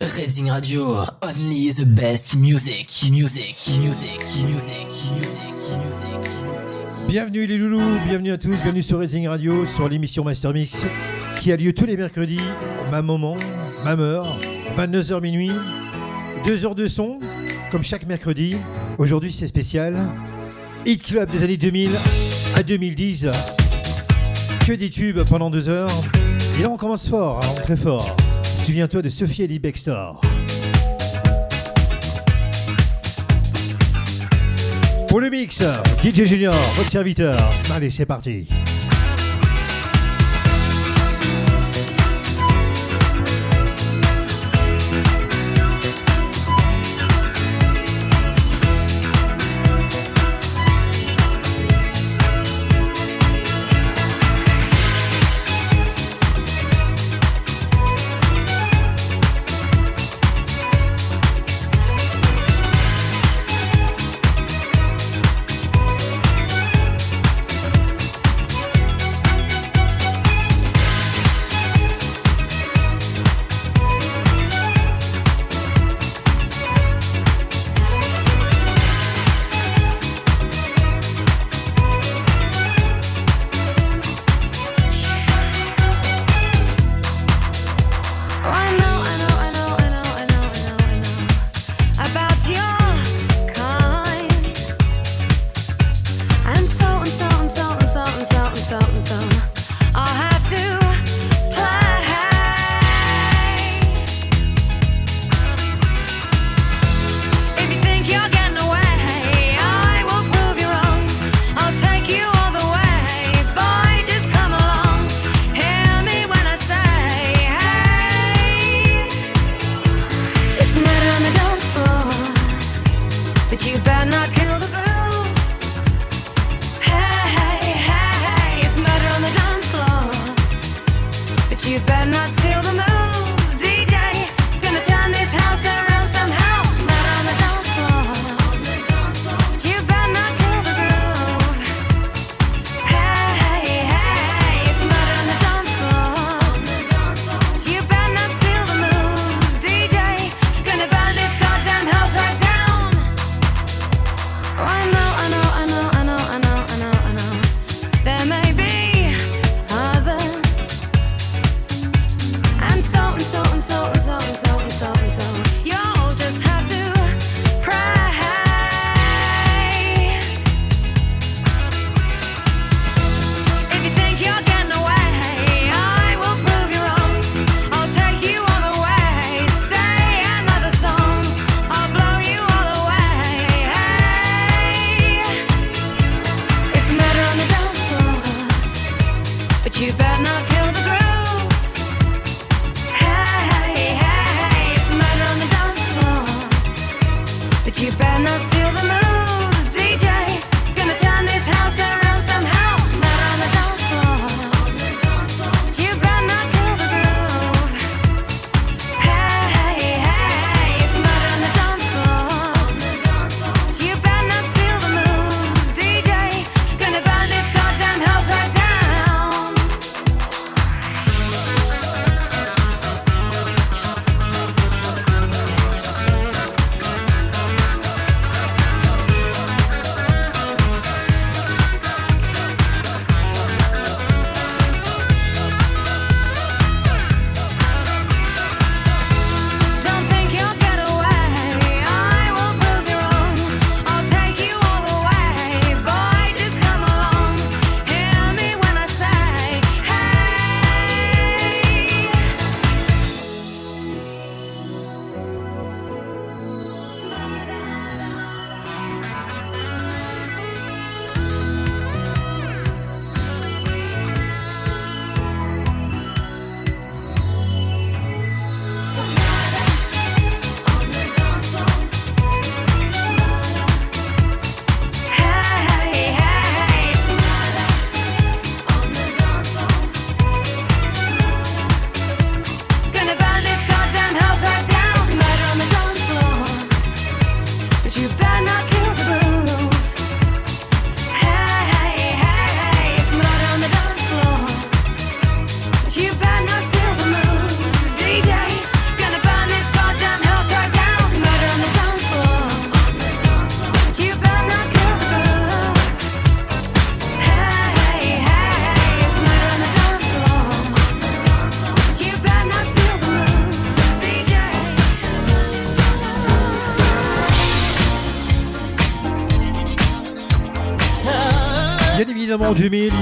Redding Radio, only the best music, music, music, music, music, music. Bienvenue les loulous, bienvenue à tous, bienvenue sur Redding Radio, sur l'émission Master Mix qui a lieu tous les mercredis, ma moment, ma heure, 22h minuit, 2 heures de son, comme chaque mercredi. Aujourd'hui c'est spécial. Hit Club des années 2000 à 2010. Que des tubes pendant 2 heures? Et là on commence fort, hein, très fort. Souviens-toi de Sophie Ellie Bextor. Pour le mix, DJ Junior, votre serviteur. Allez, c'est parti.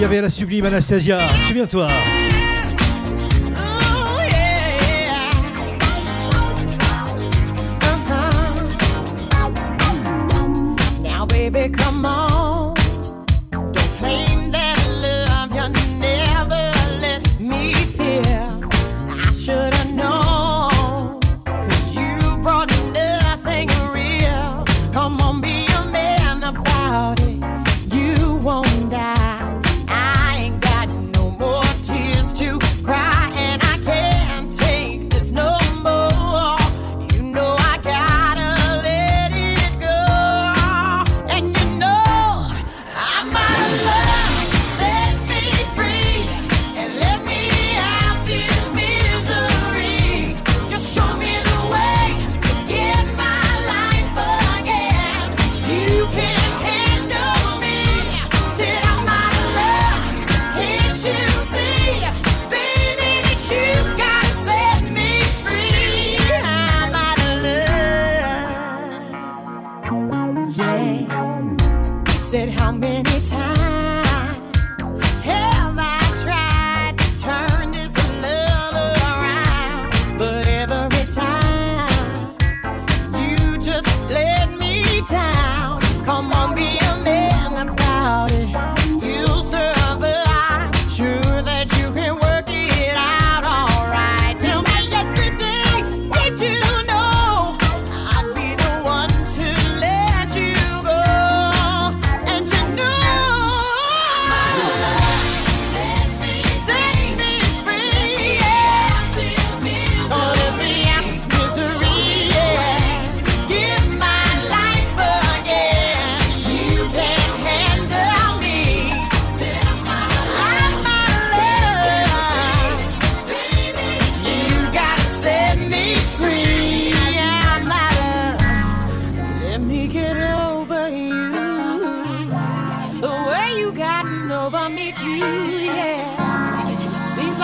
Avait la sublime Anastasia. Souviens-toi.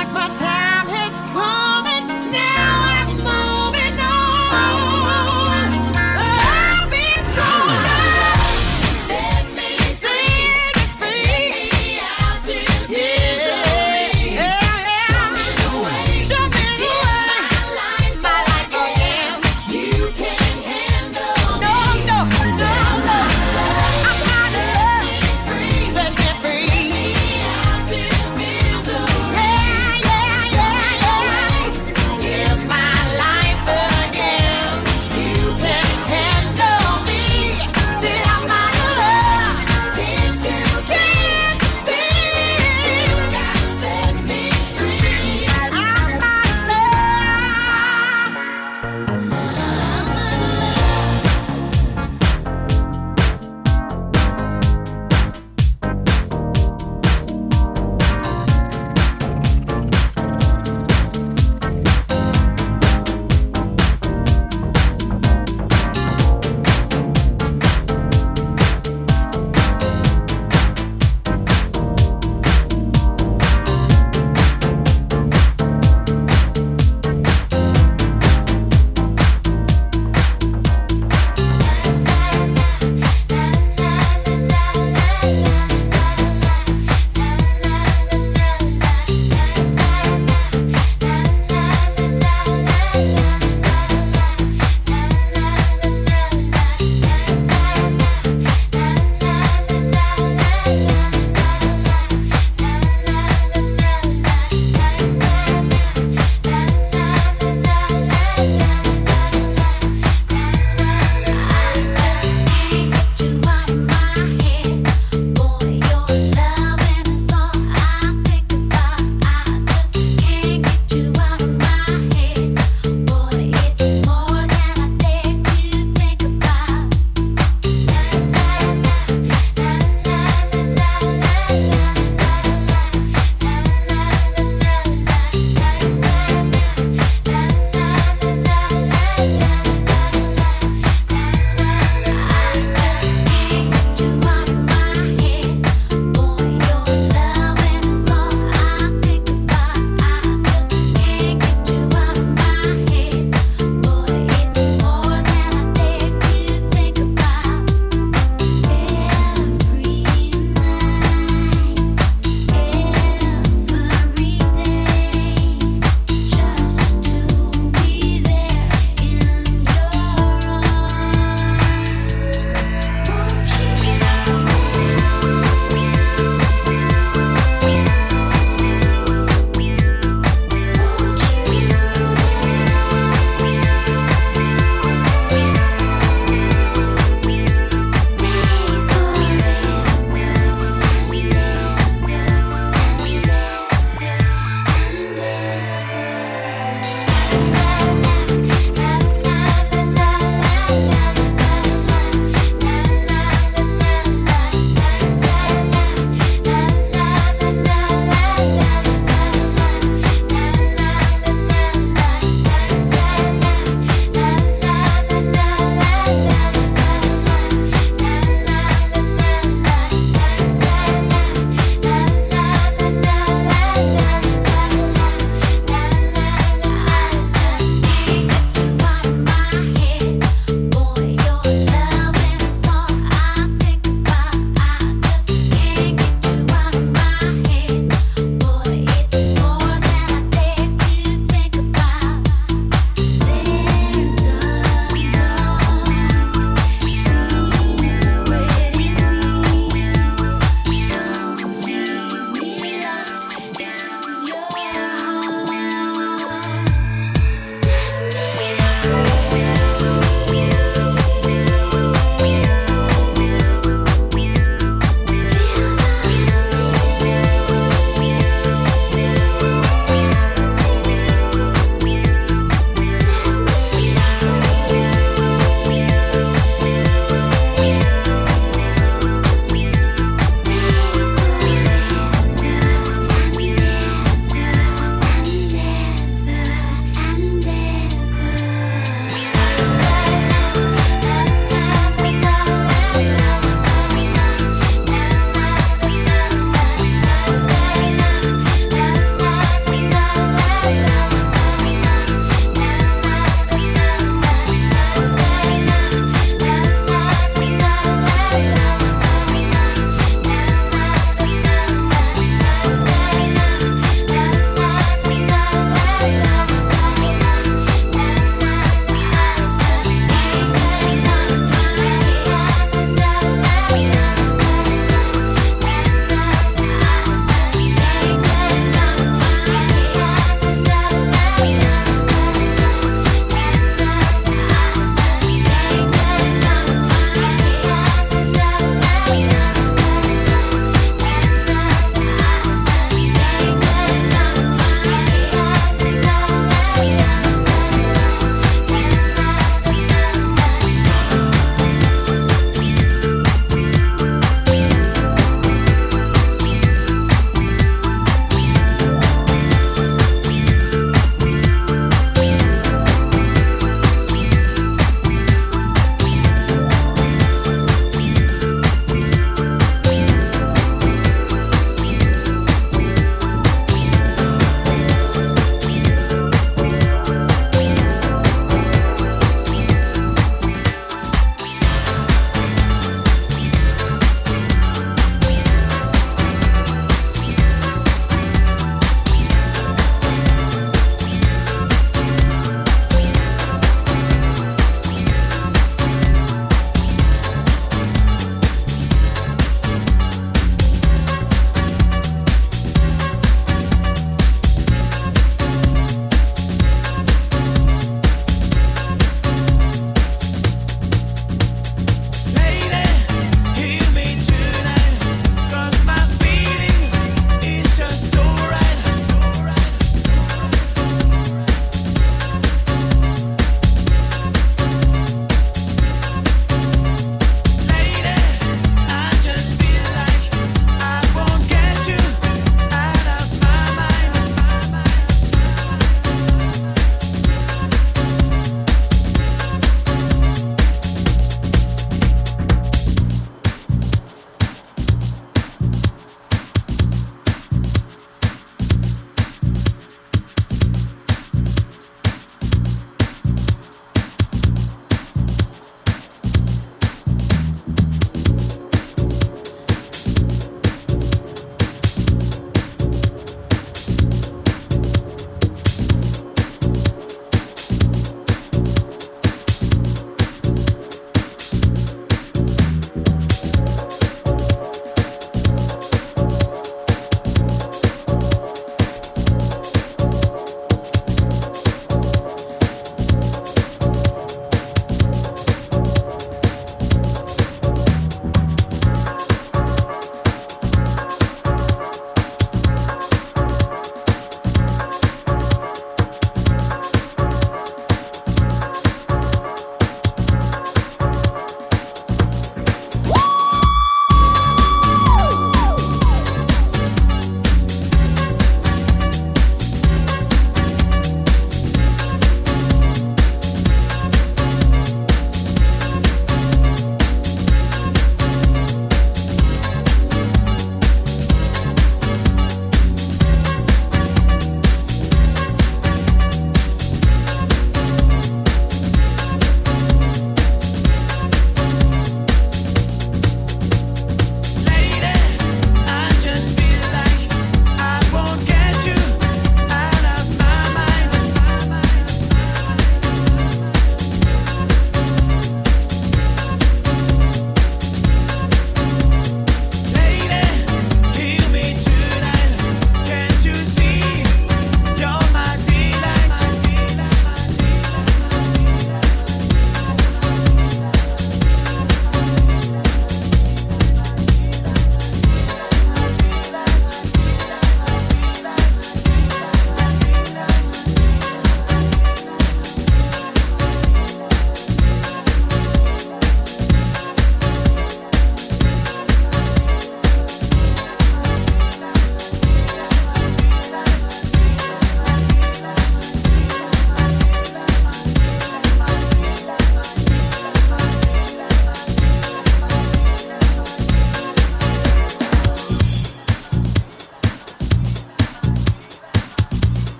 like my time.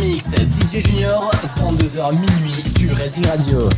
Mix, DJ Junior, 22h minuit sur Racing Radio.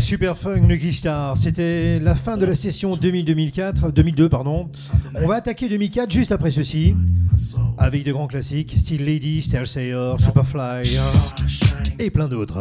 Super Funk Lucky Star, c'était la fin de la session 2000-2004, 2002 pardon. On va attaquer 2004 juste après ceci, avec de grands classiques, style Lady, Sayer, Superfly hein, et plein d'autres.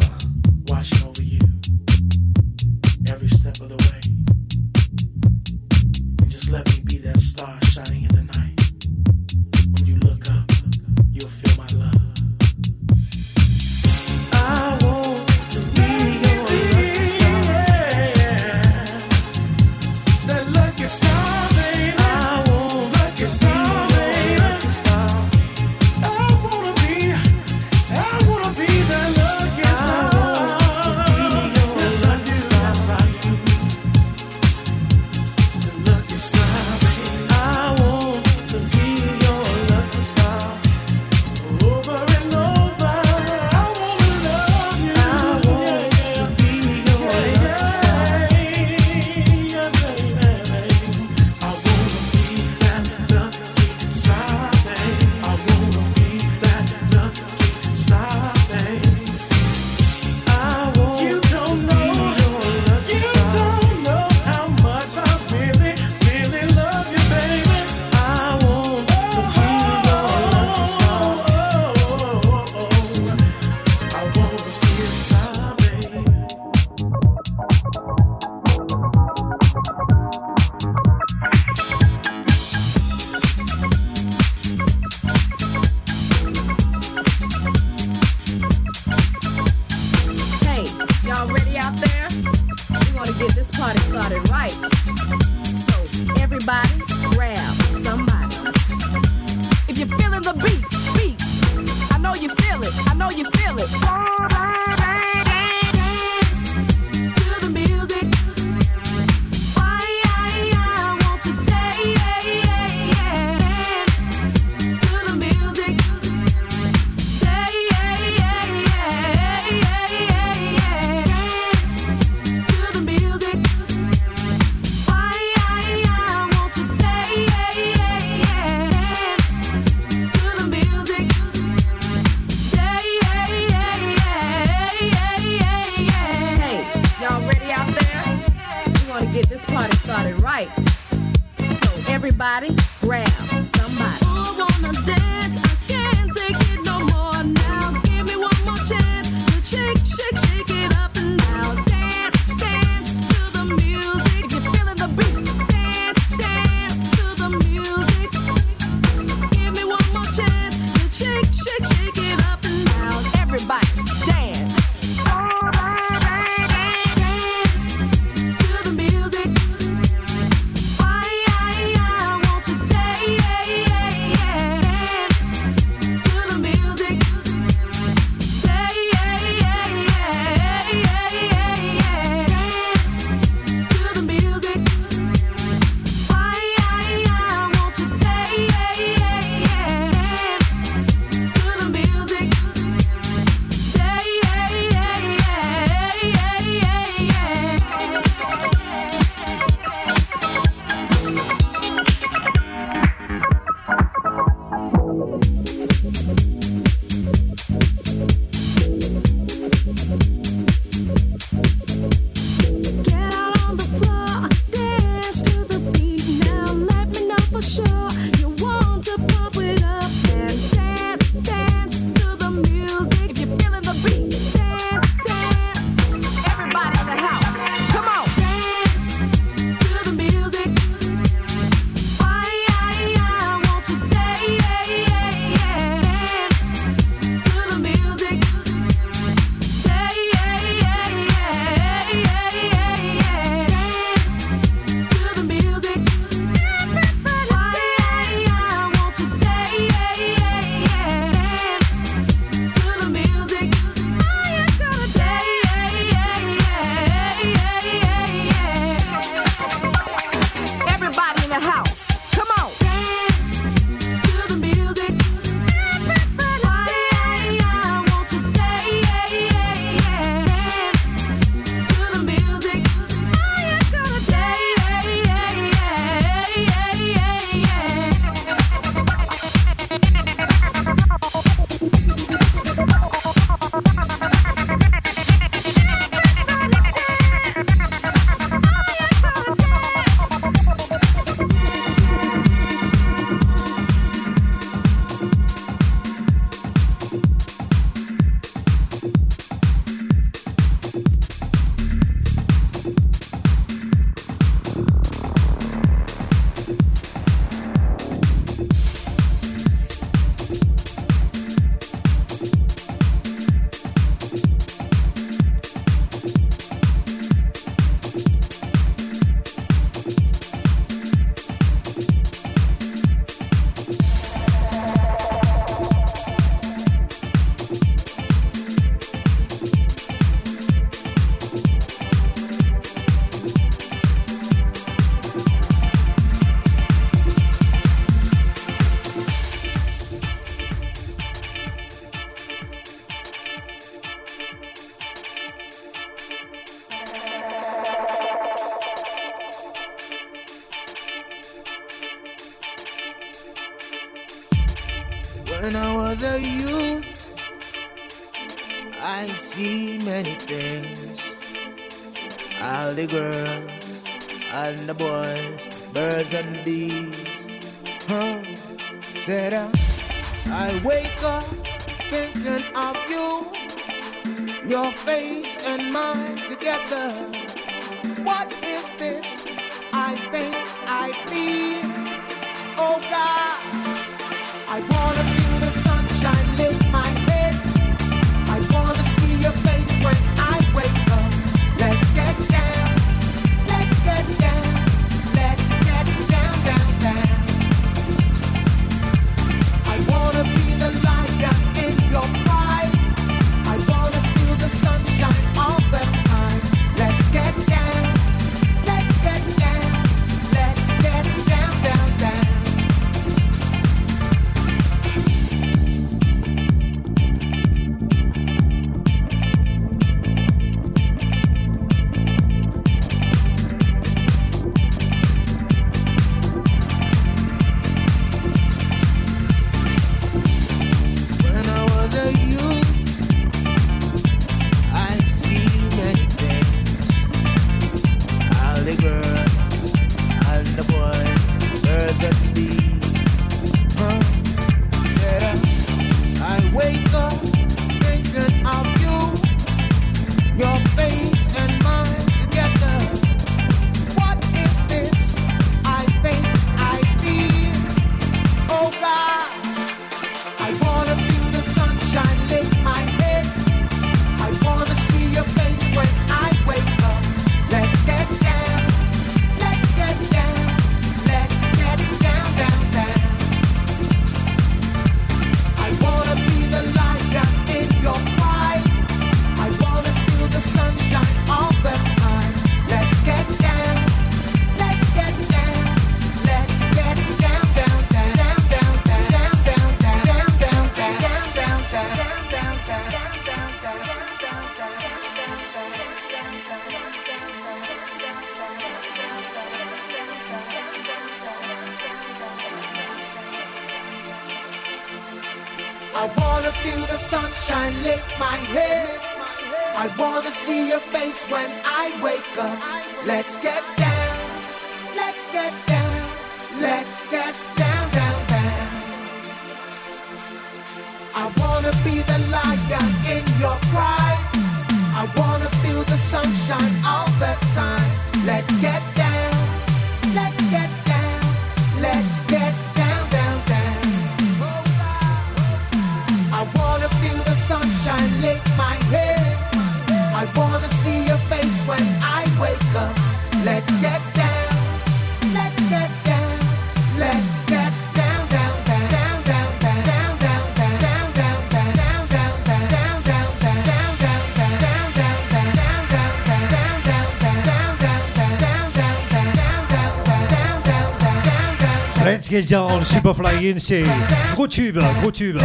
Down, Superfly c'est gros tube, gros tube.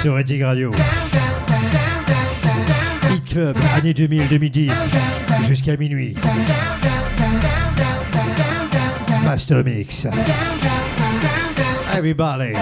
Sur Eddie Radio. E-Club, année 2000-2010, jusqu'à minuit. Master Mix. Everybody.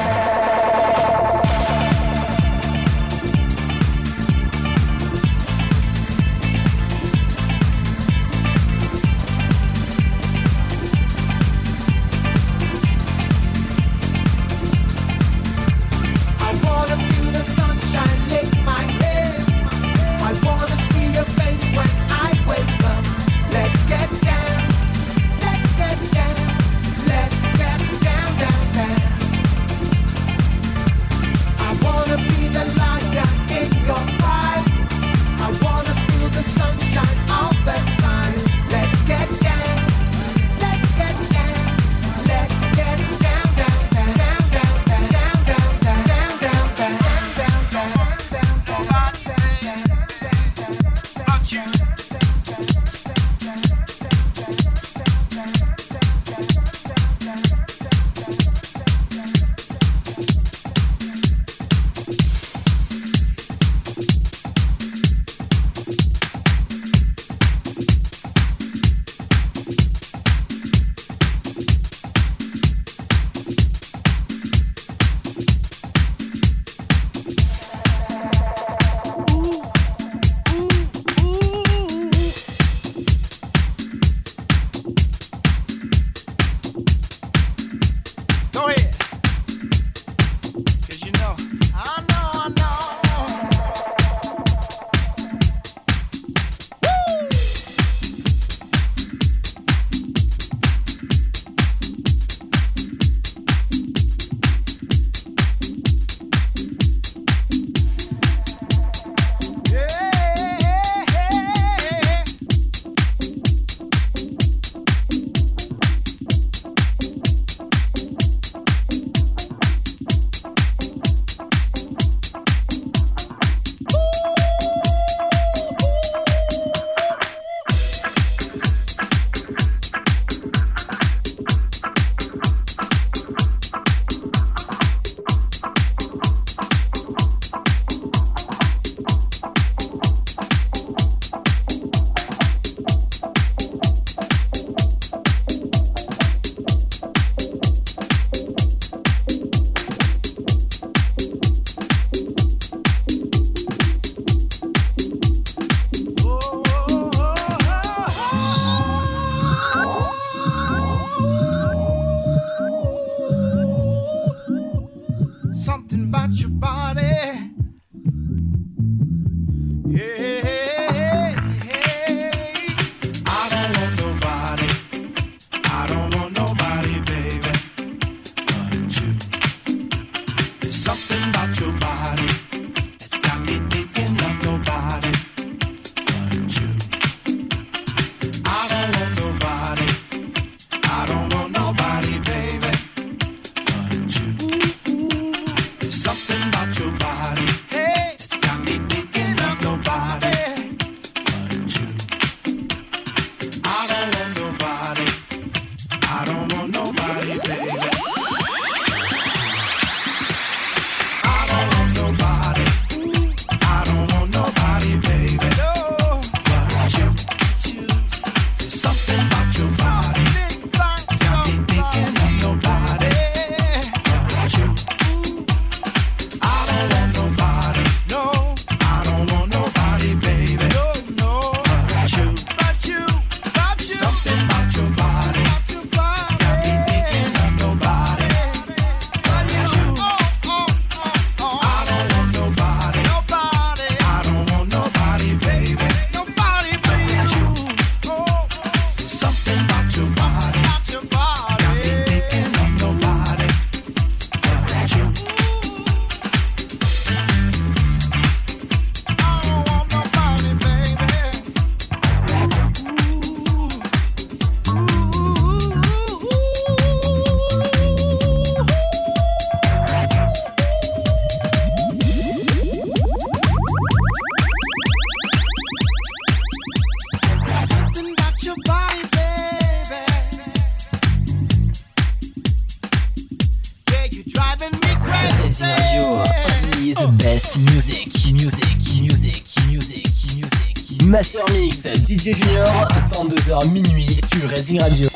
DJ Junior, 22h minuit sur Redding Radio.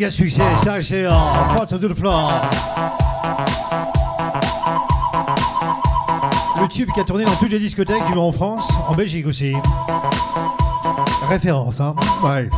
Méga succès, Cher, Part of the Floor. Le tube qui a tourné dans toutes les discothèques du en France, en Belgique aussi. Référence, hein Ouais.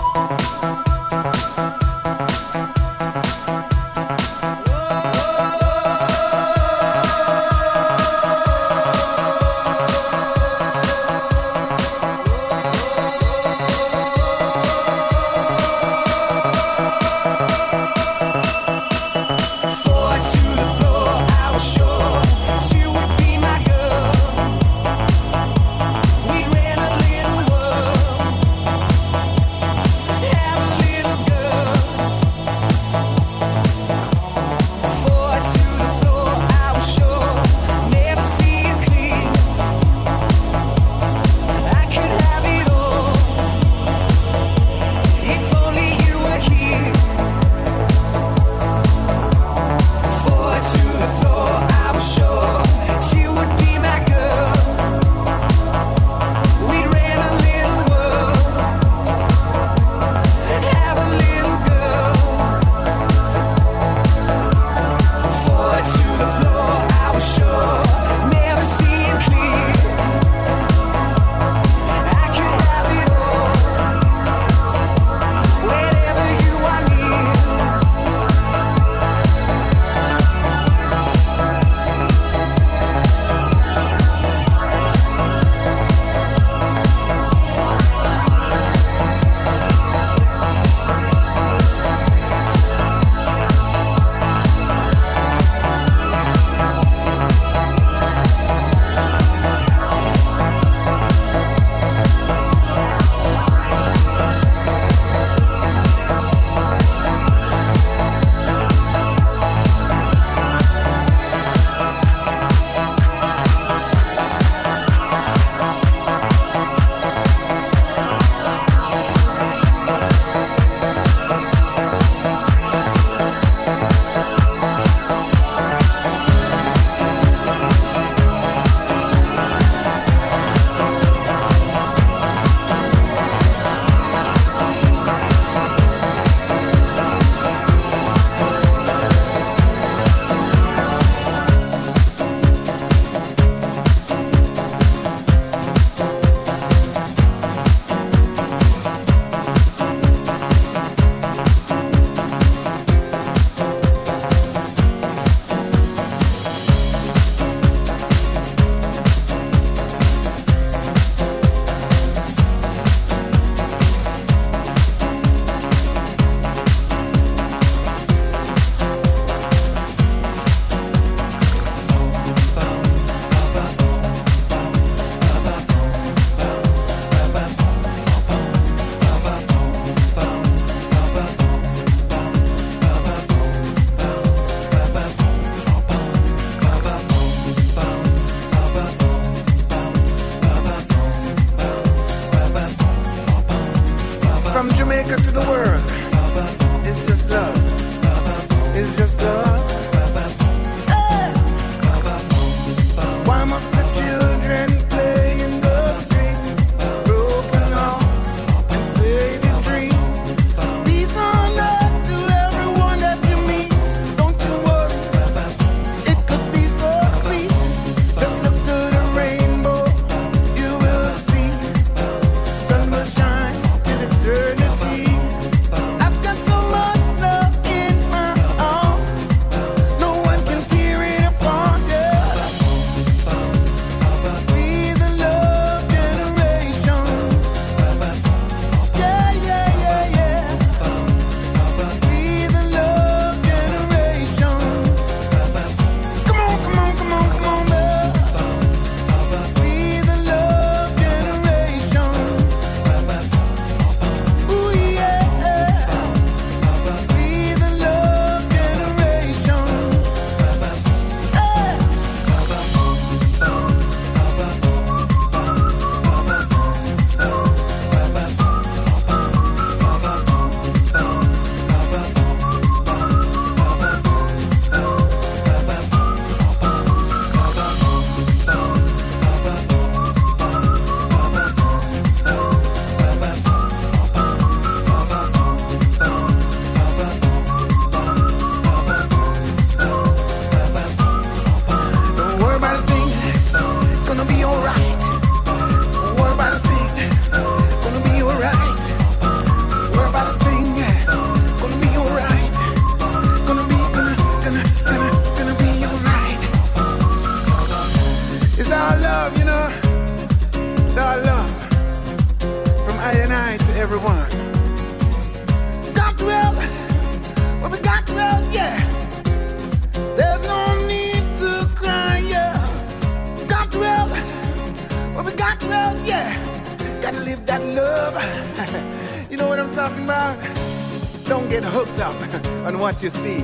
you see.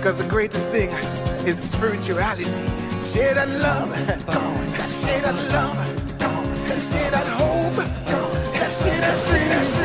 Cause the greatest thing is spirituality. Share that love, come. Share that love, come. Share that hope, come. Share that dream.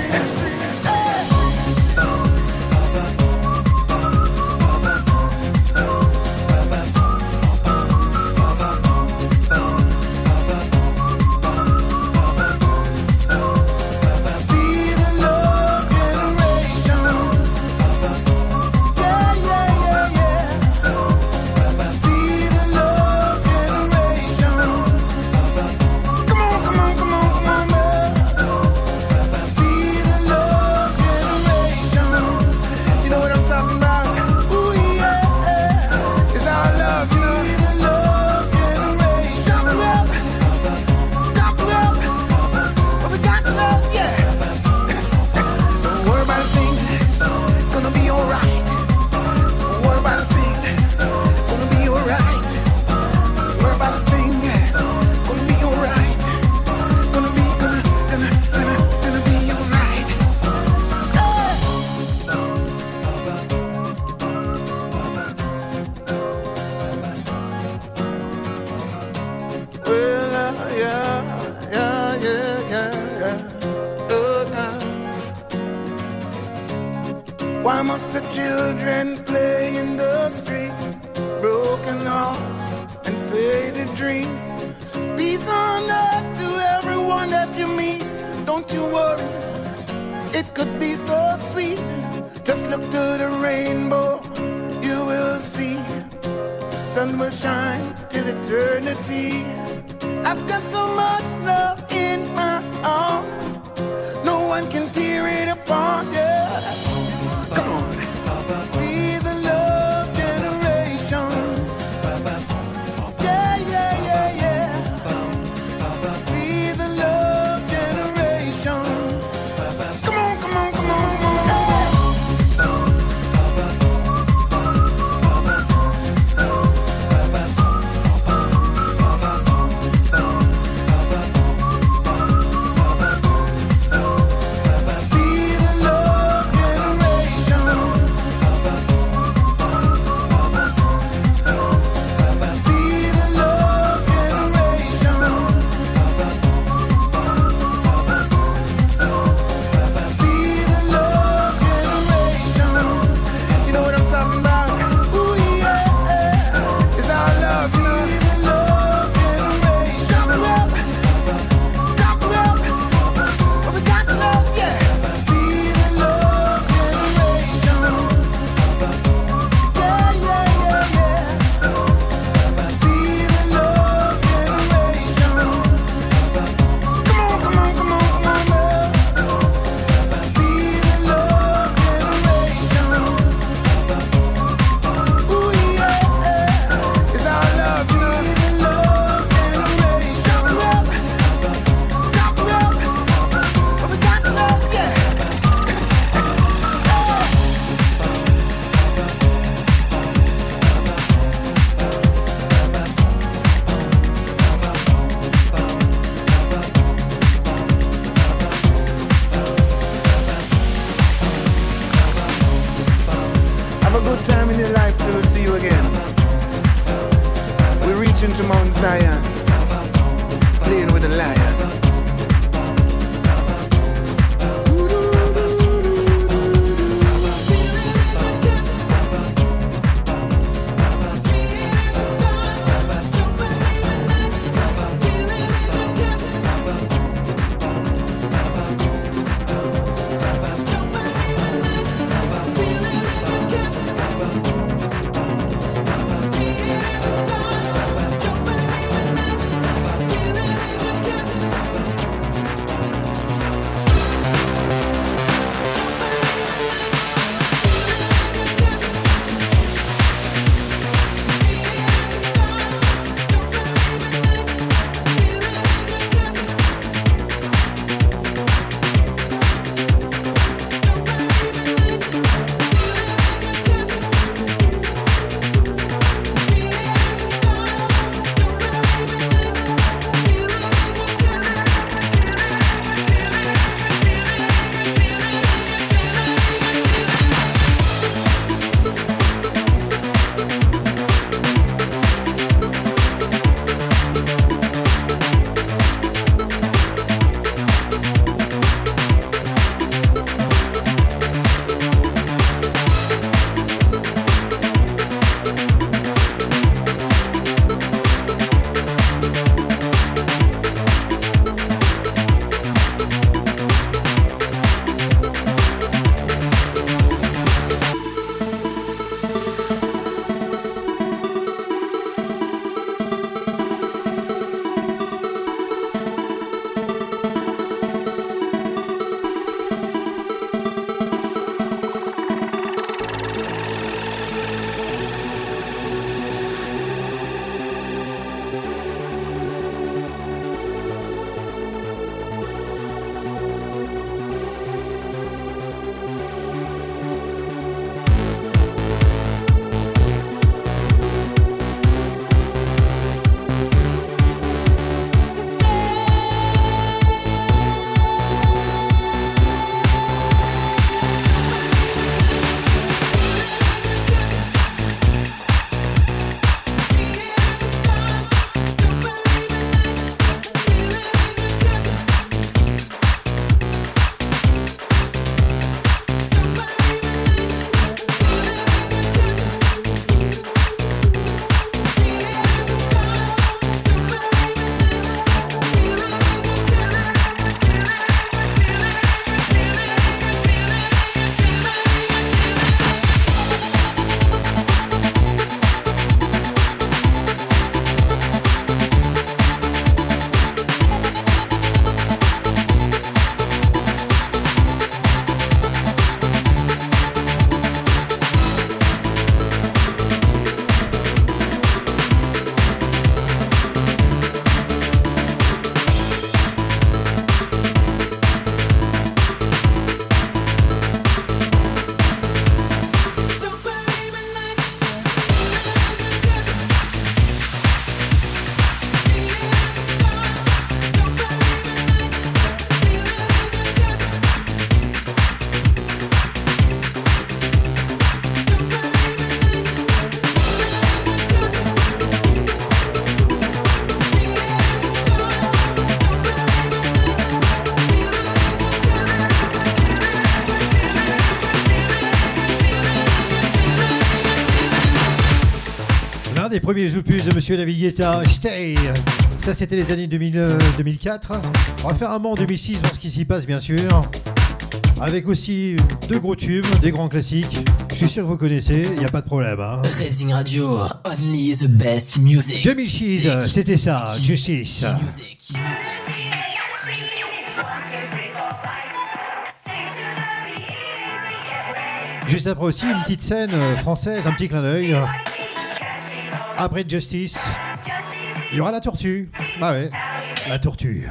marching to Mount Zion, playing with a lion. Premiers opus de Monsieur David Guetta, Stay. Ça, c'était les années 2000, euh, 2004. On va faire un en 2006, voir ce qui s'y passe, bien sûr. Avec aussi deux gros tubes, des grands classiques. Je suis sûr que vous connaissez, il n'y a pas de problème. Hein. Radio, only the best music. 2006, c'était ça, Justice. Music, music. Juste après aussi, une petite scène française, un petit clin d'œil. Après Justice, il y aura la tortue. Bah ouais, la tortue.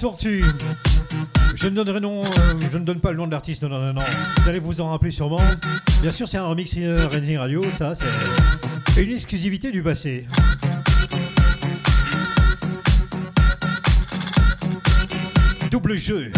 La tortue. Je ne donnerai non, euh, je ne donne pas le nom de l'artiste, non, non, non, non. Vous allez vous en rappeler sûrement. Bien sûr, c'est un remix euh, Renzing Radio, ça, c'est une exclusivité du passé. Double jeu.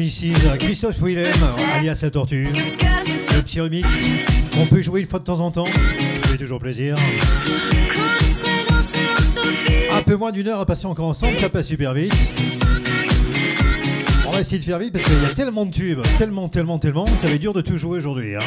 2006. Christophe Willem, alias La Tortue. Le petit remix. On peut jouer une fois de temps en temps. Fait toujours plaisir. Un peu moins d'une heure à passer encore ensemble, ça passe super vite. On va essayer de faire vite parce qu'il y a tellement de tubes, tellement, tellement, tellement, ça va être dur de tout jouer aujourd'hui. hein.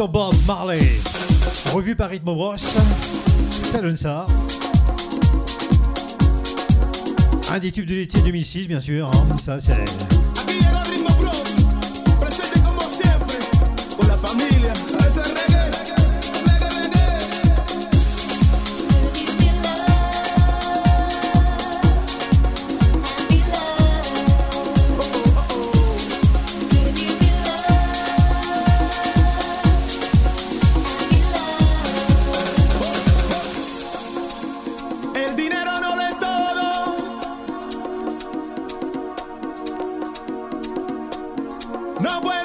Mr. Bob Marley, revue par Rhythm Bros. Ça donne ça. Un des tubes de l'été 2006, bien sûr. hein. Ça, c'est. No puedo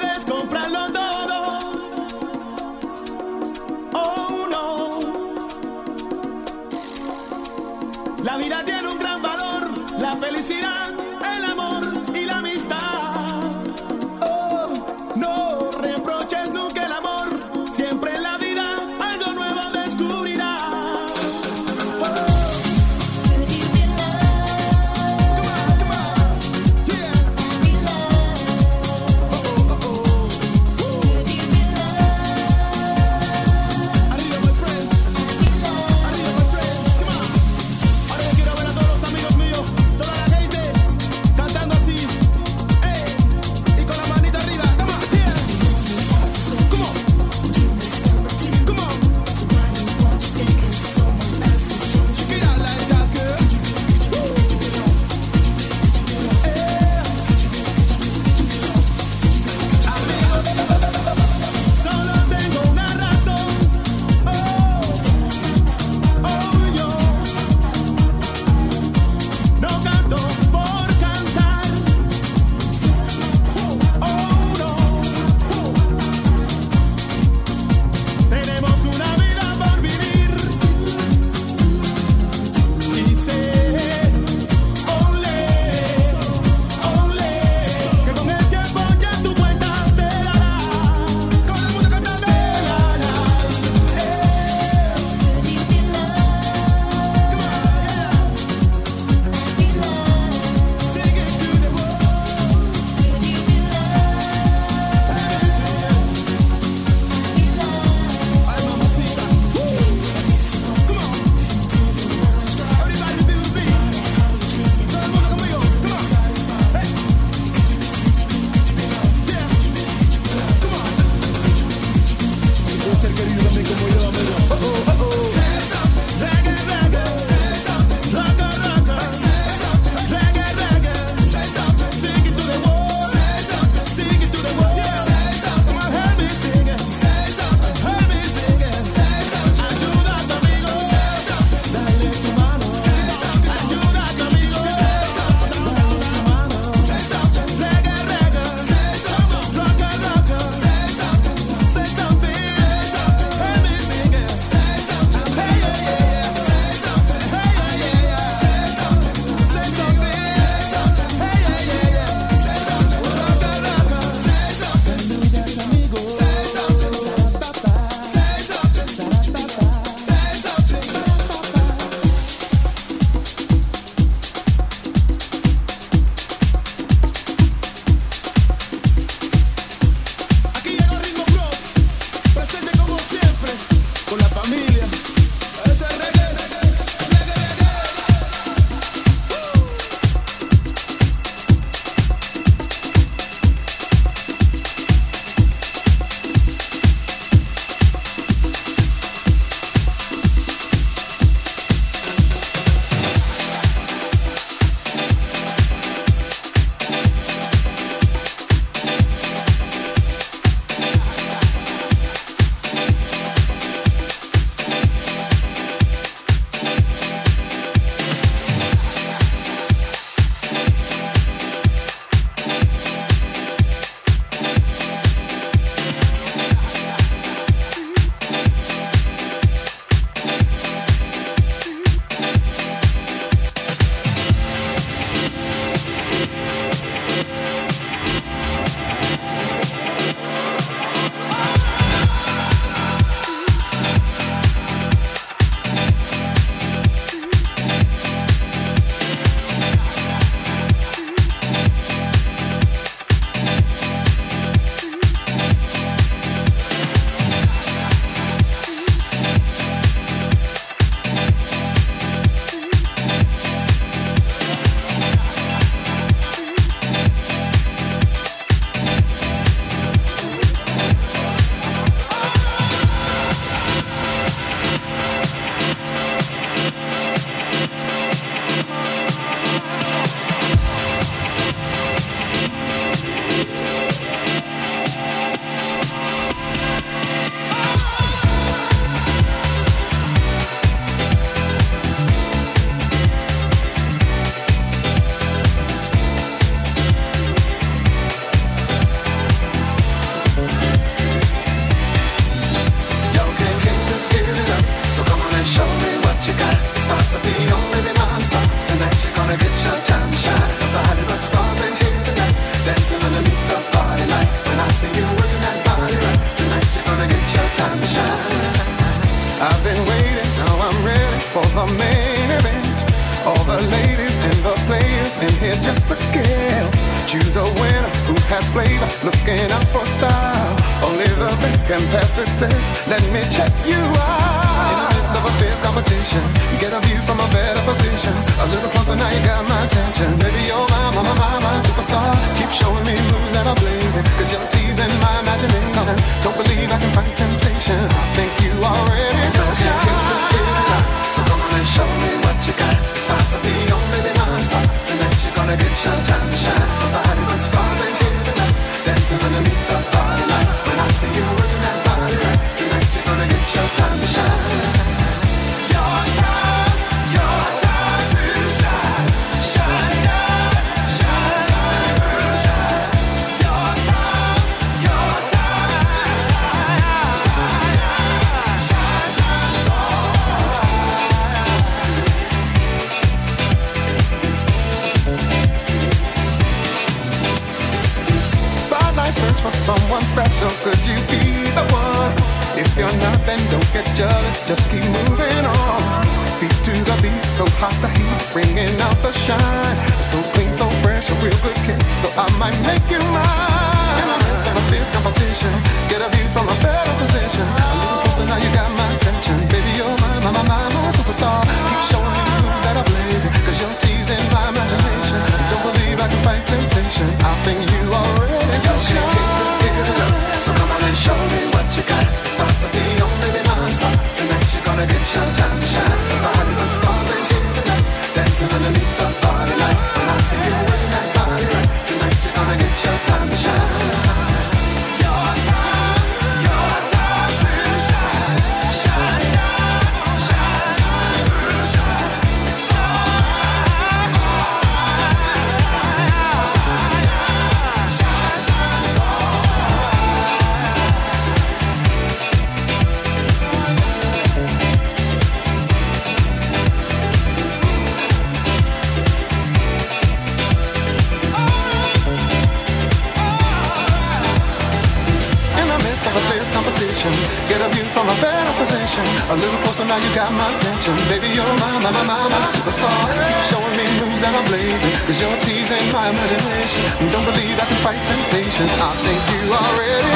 So now you got my attention. Baby, you're my, my, my, my, my superstar. Keep showing me moves that are blazing, cause you're teasing my imagination. Don't believe I can fight temptation, I think you are ready.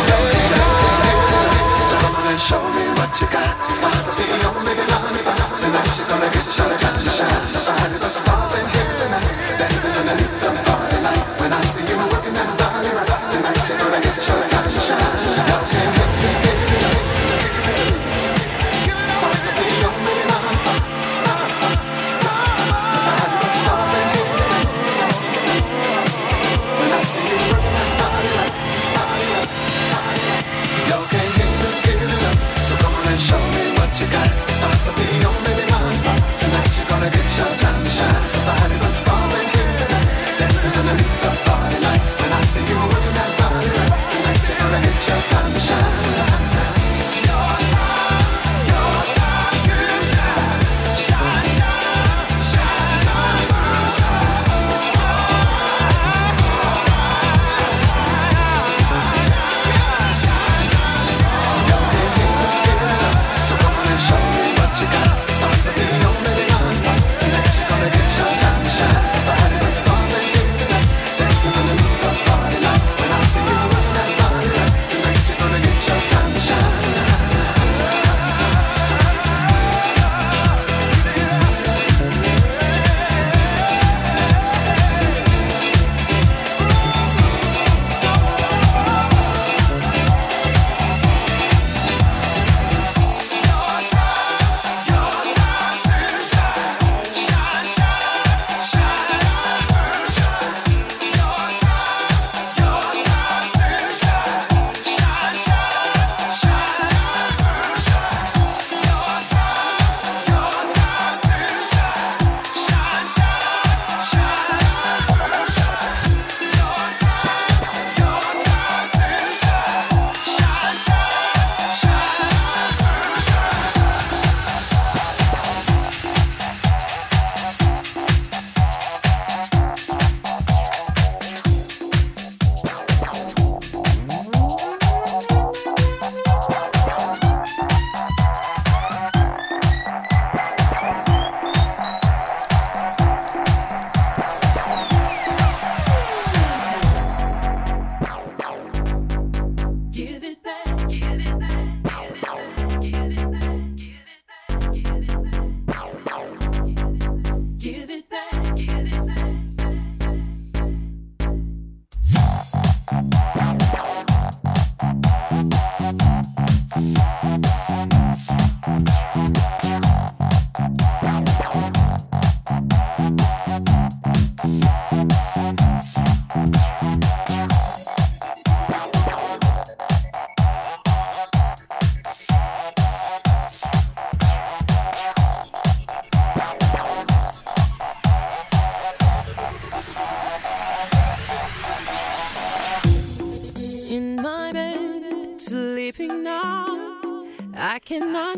So come on and show me what you got. Spots the. Tonight you're gonna get your time shine. Stars tonight, dancing underneath the party light. When I see you that tonight you're gonna get your shine.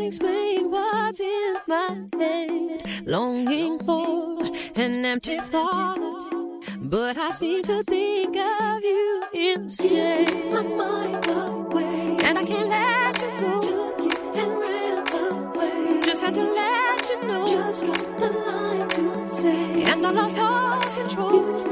Explain what's in my head. Longing for an empty thought, but I seem to think of you instead. My mind away, and I can't let you go. Took you and ran away. Just had to let you know. Just dropped the line to say, and I lost all control.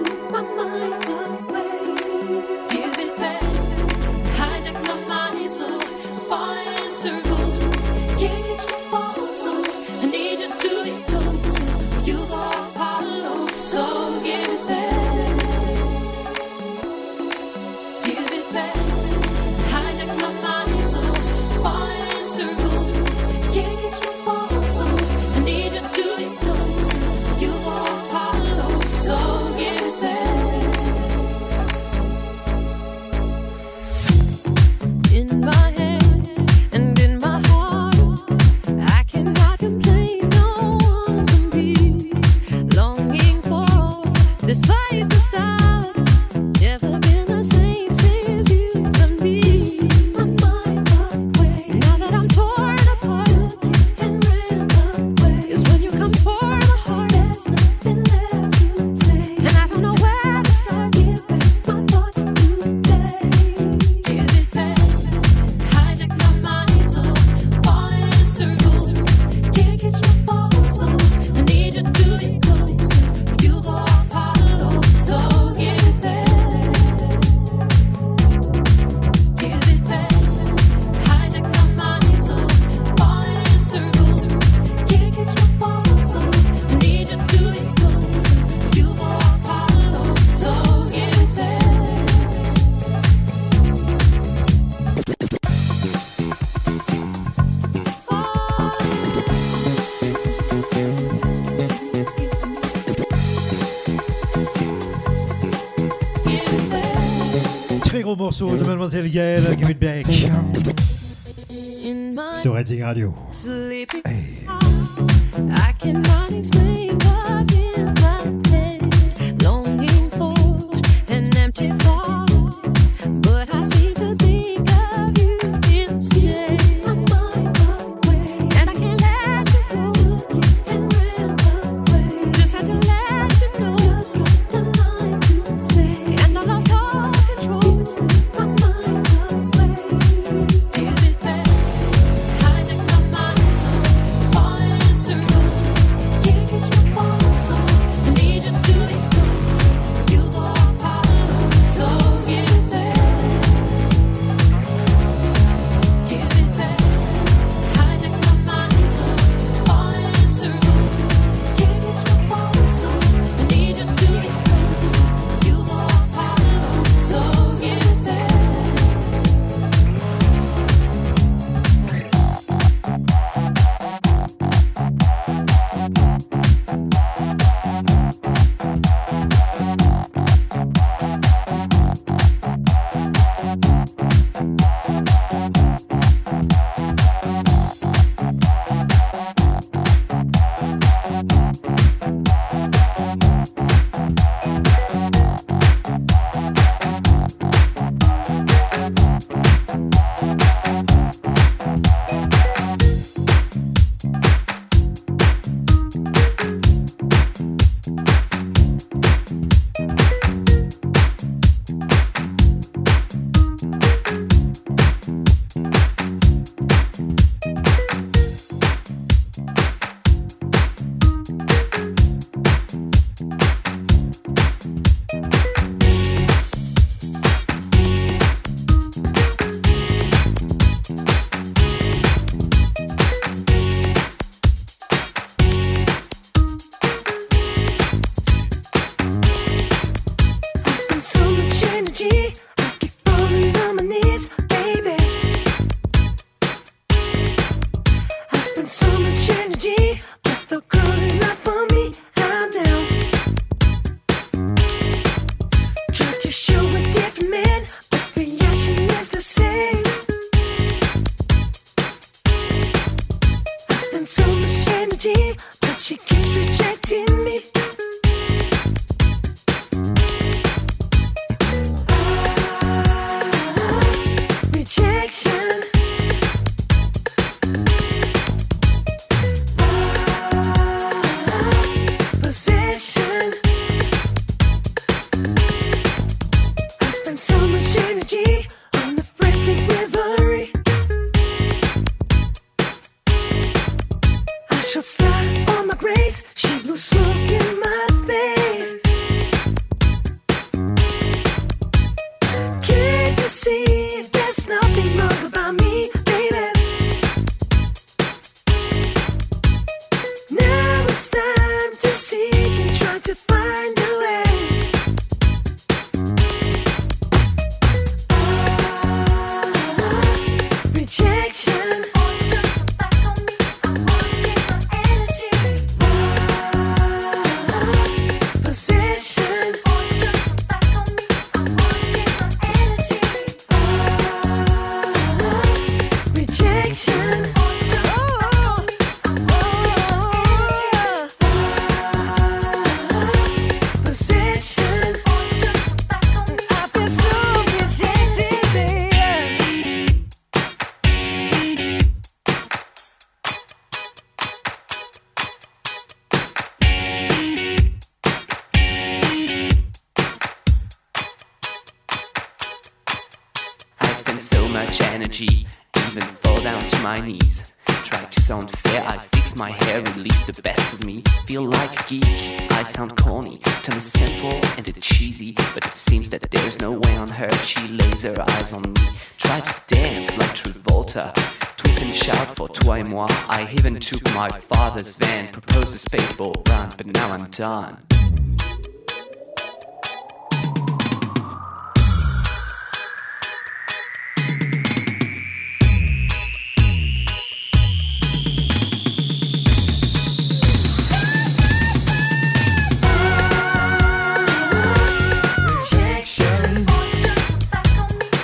morceau de Mademoiselle Gaëlle, Give It Back, sur Rating Radio.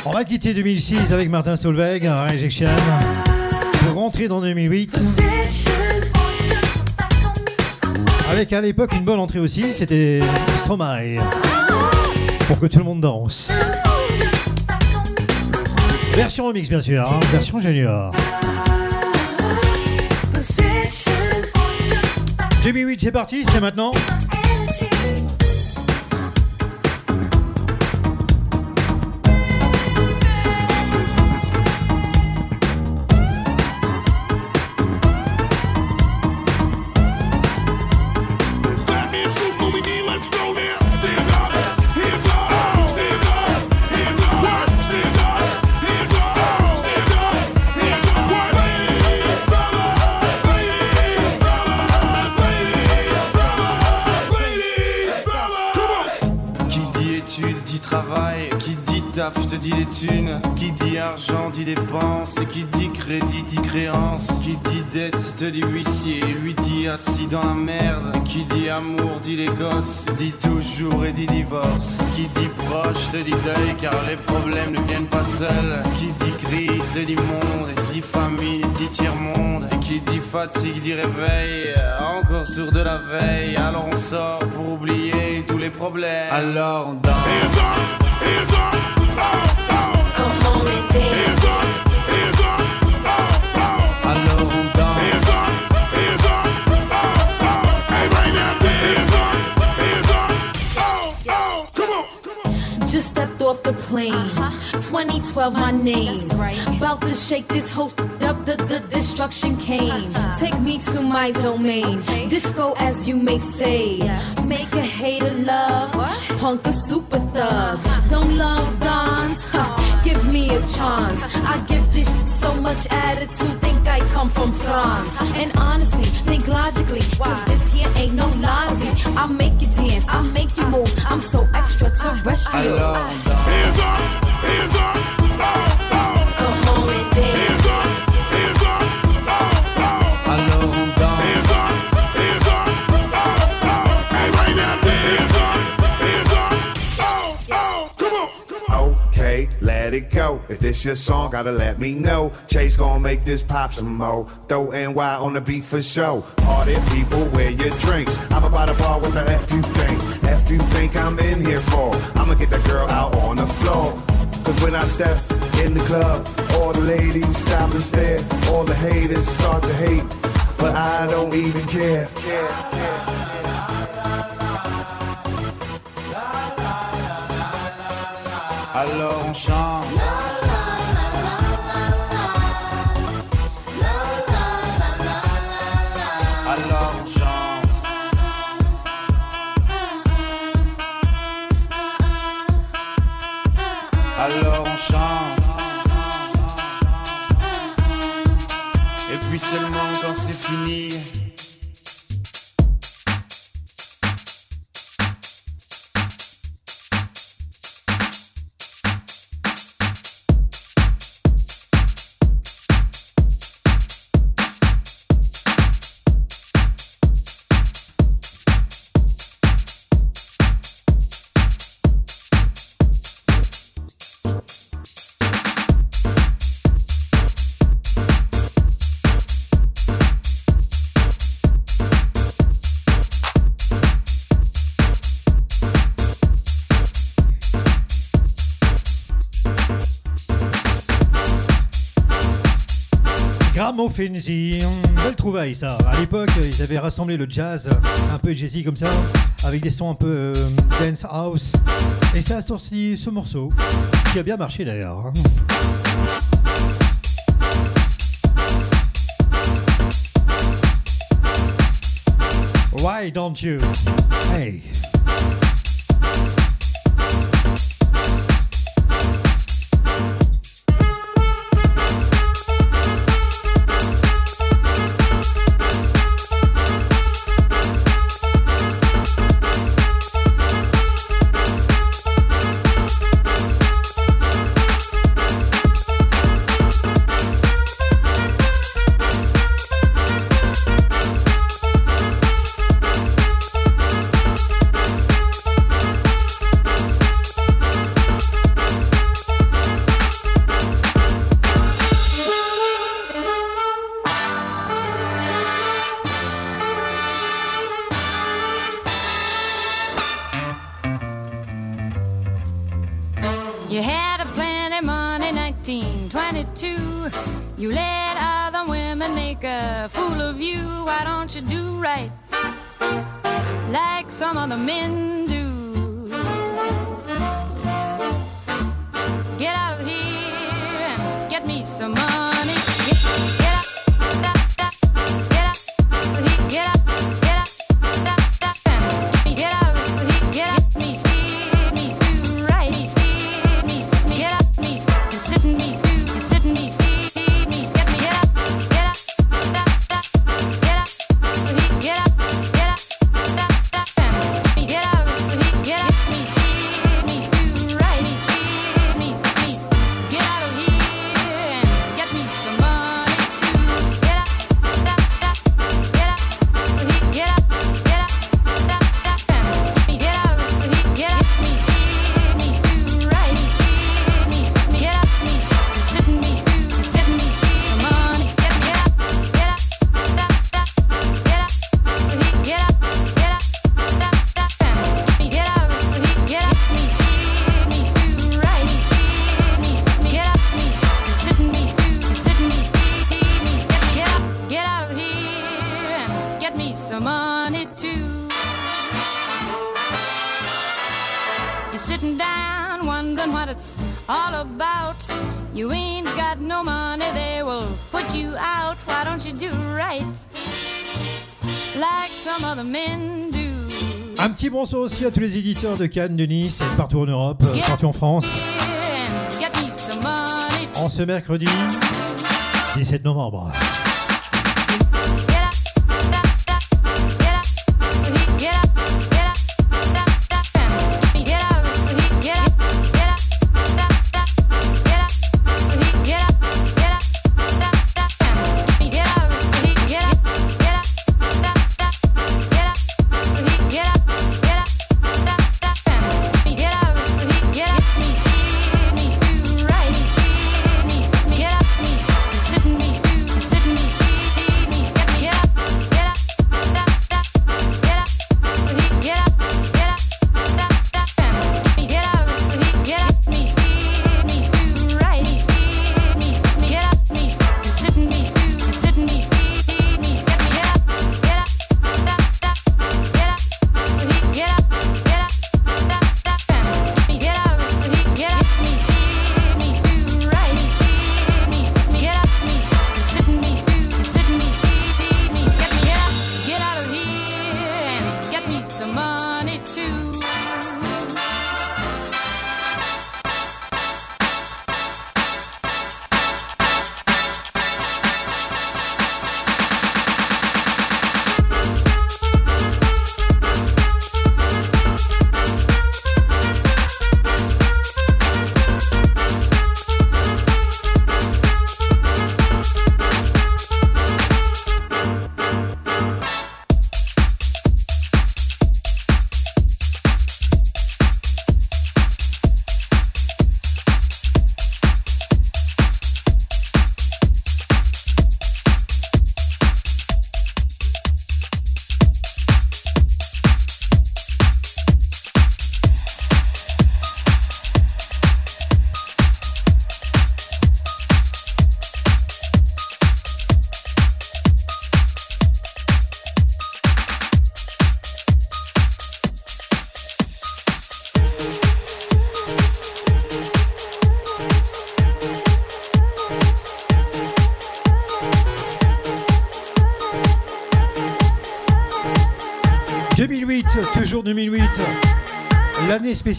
On va quitter 2006 avec Martin Solveig, Rejection, pour rentrer dans 2008. Avec à l'époque une bonne entrée aussi, c'était Stromae. Pour que tout le monde danse. Version remix bien sûr, hein, version junior. 2008 c'est parti, c'est maintenant. Car les problèmes ne viennent pas seuls, qui dit crise dit monde, dit famille dit tiers-monde, et qui dit fatigue dit réveil, encore sur de la veille, alors on sort pour oublier tous les problèmes, alors on danse. The plane. 2012, my name. About to shake this whole f- up, the, the destruction came. Take me to my domain. Disco, as you may say. Make a hater love. Punk a super thug. Don't love dons. Huh. Give me a chance. I give this so much attitude. Think I come from France. And honestly, think logically. Cause this here ain't no lottery. I make extraterrestrial. Alors on danse. Come on and dance. Alors on danse. Okay, let it go. If this your song, gotta let me know. Chase gonna make this pop some more. Throw NY on the beat for show. Party people, wear your drinks. I'm about to bar with the F you think. You think I'm in here for. I'ma get that girl out on the floor. Cause when I step in the club, all the ladies stop and stare. All the haters start to hate. But I don't even care. care, care. Alors on chante. Quand c'est Mauro Belle trouvaille ça. À l'époque, ils avaient rassemblé le jazz, un peu jazzy comme ça, avec des sons un peu euh, dance house. Et ça a sorti ce morceau, qui a bien marché d'ailleurs. Hein. Why don't you? Hey. de Cannes, de Nice, partout en Europe, partout en France. En ce mercredi 17 novembre.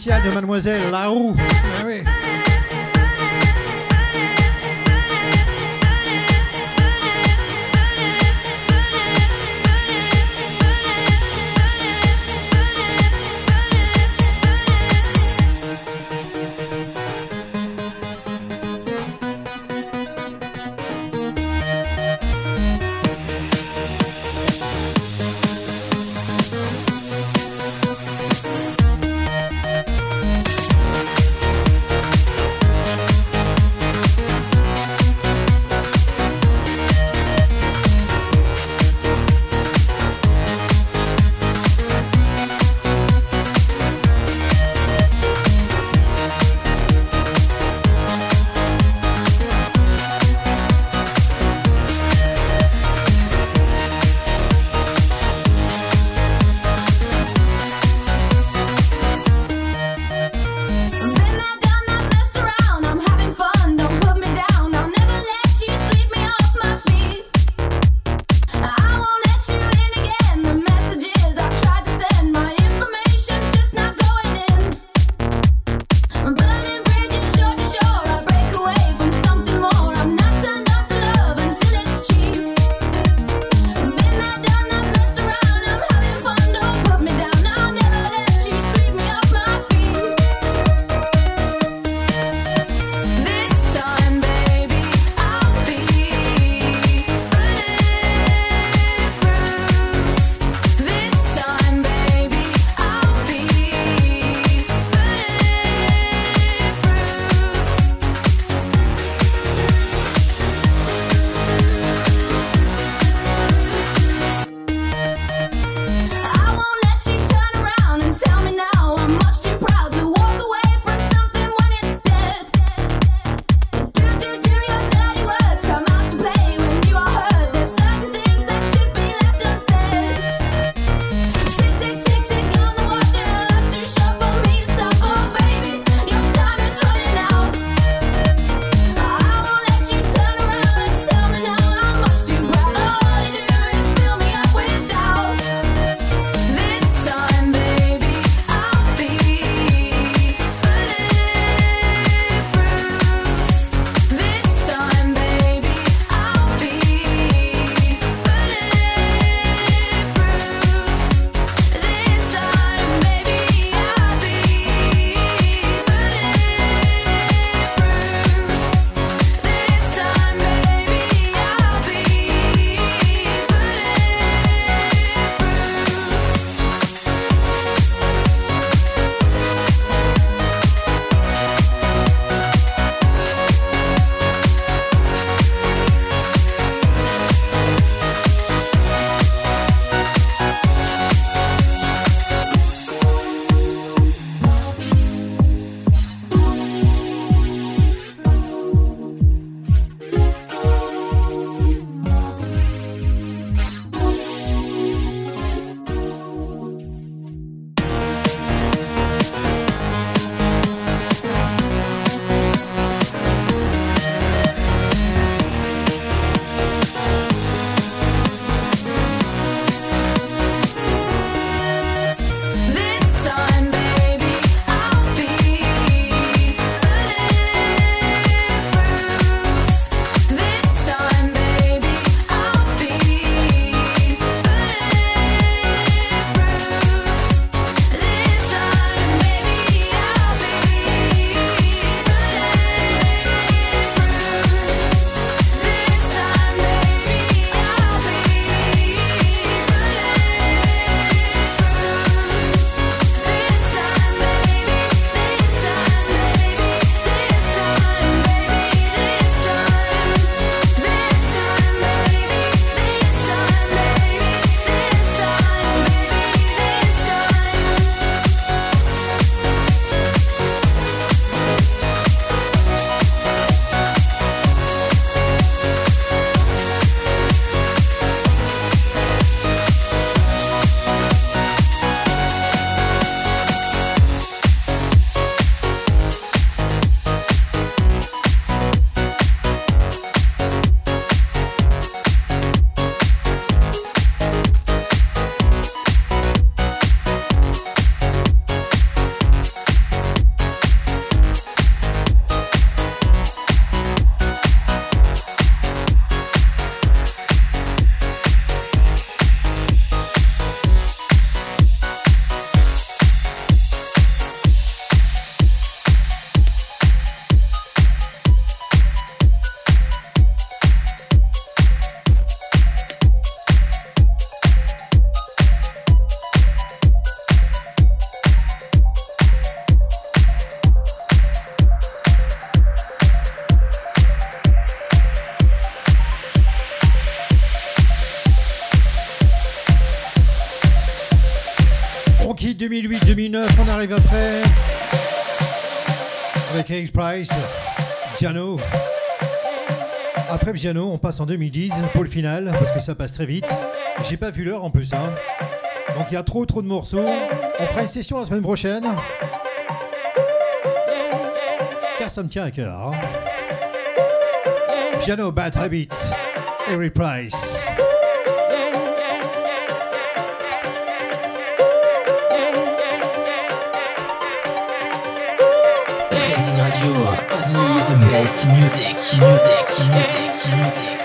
De Mademoiselle Larue. Price, Giano. Après Giano, on passe en 2010 pour le final, parce que ça passe très vite. J'ai pas vu l'heure en plus, hein. Donc il y a trop trop de morceaux. On fera une session la semaine prochaine. Car ça me tient à cœur. hein. Piano Bad Habits, Eric Price. Reading Radio, only the best music, music, music, music,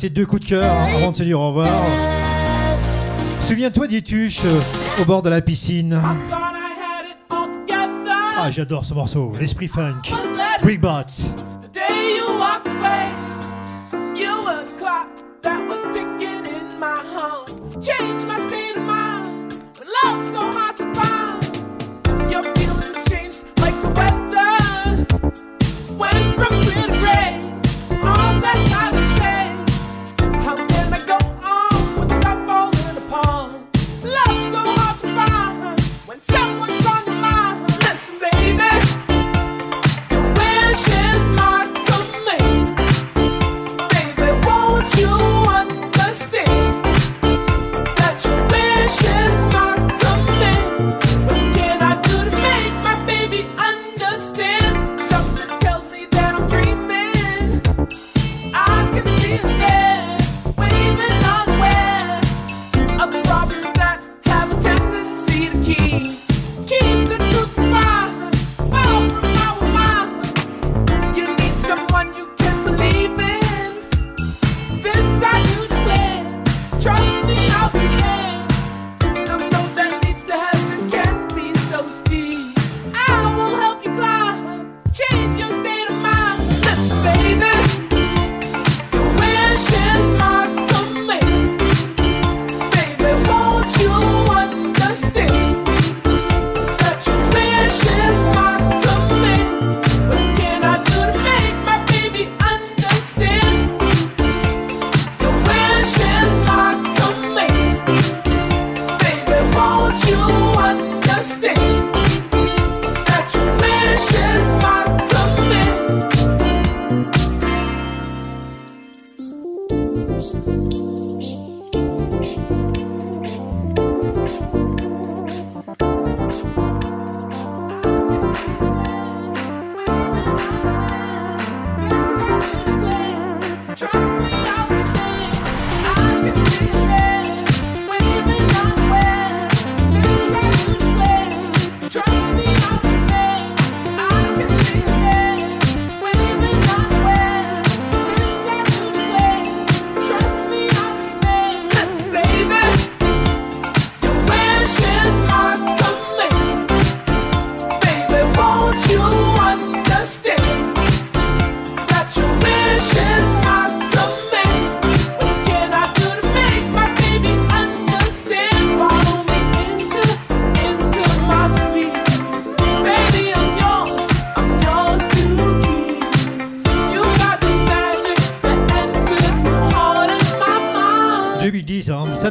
passé deux coups de cœur avant de se dire au revoir. Souviens-toi d'Ituche au bord de la piscine. Ah, j'adore ce morceau, l'esprit funk. Brickbots. The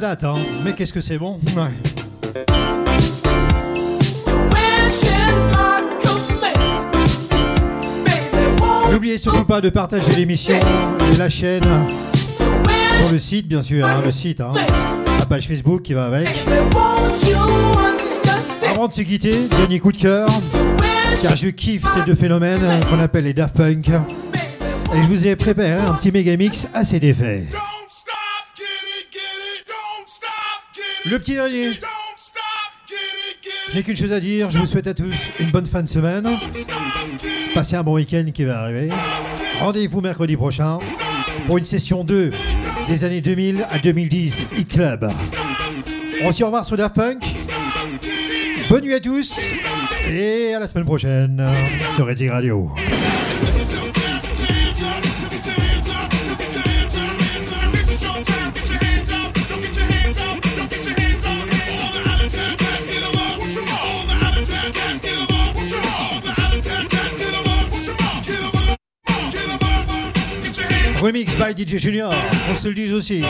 date, hein. mais qu'est-ce que c'est bon Ouais. N'oubliez surtout pas de partager l'émission et la chaîne sur le site, bien sûr, hein, le site, hein, la page Facebook qui va avec. Avant de se quitter, dernier coup de cœur, car je kiffe ces deux phénomènes qu'on appelle les Daft Punk. Et je vous ai préparé un petit méga mix assez défait. Le petit dernier. Je n'ai qu'une chose à dire, je vous souhaite à tous une bonne fin de semaine. Passez un bon week-end qui va arriver. Rendez-vous mercredi prochain pour une session 2 des années 2000 à 2010 Hit Club. On s'y revoit sur Daft Punk. Bonne nuit à tous et à la semaine prochaine sur Redding Radio. Remix by DJ Junior, on se le dise aussi.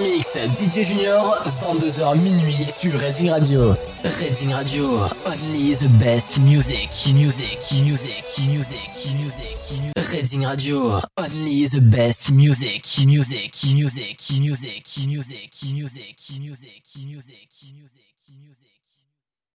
Mix, DJ Junior, 22h minuit sur Racing Radio. Racing Radio, only the best music, music, music, music, music. music. Racing Radio, only the best music, music, music, music.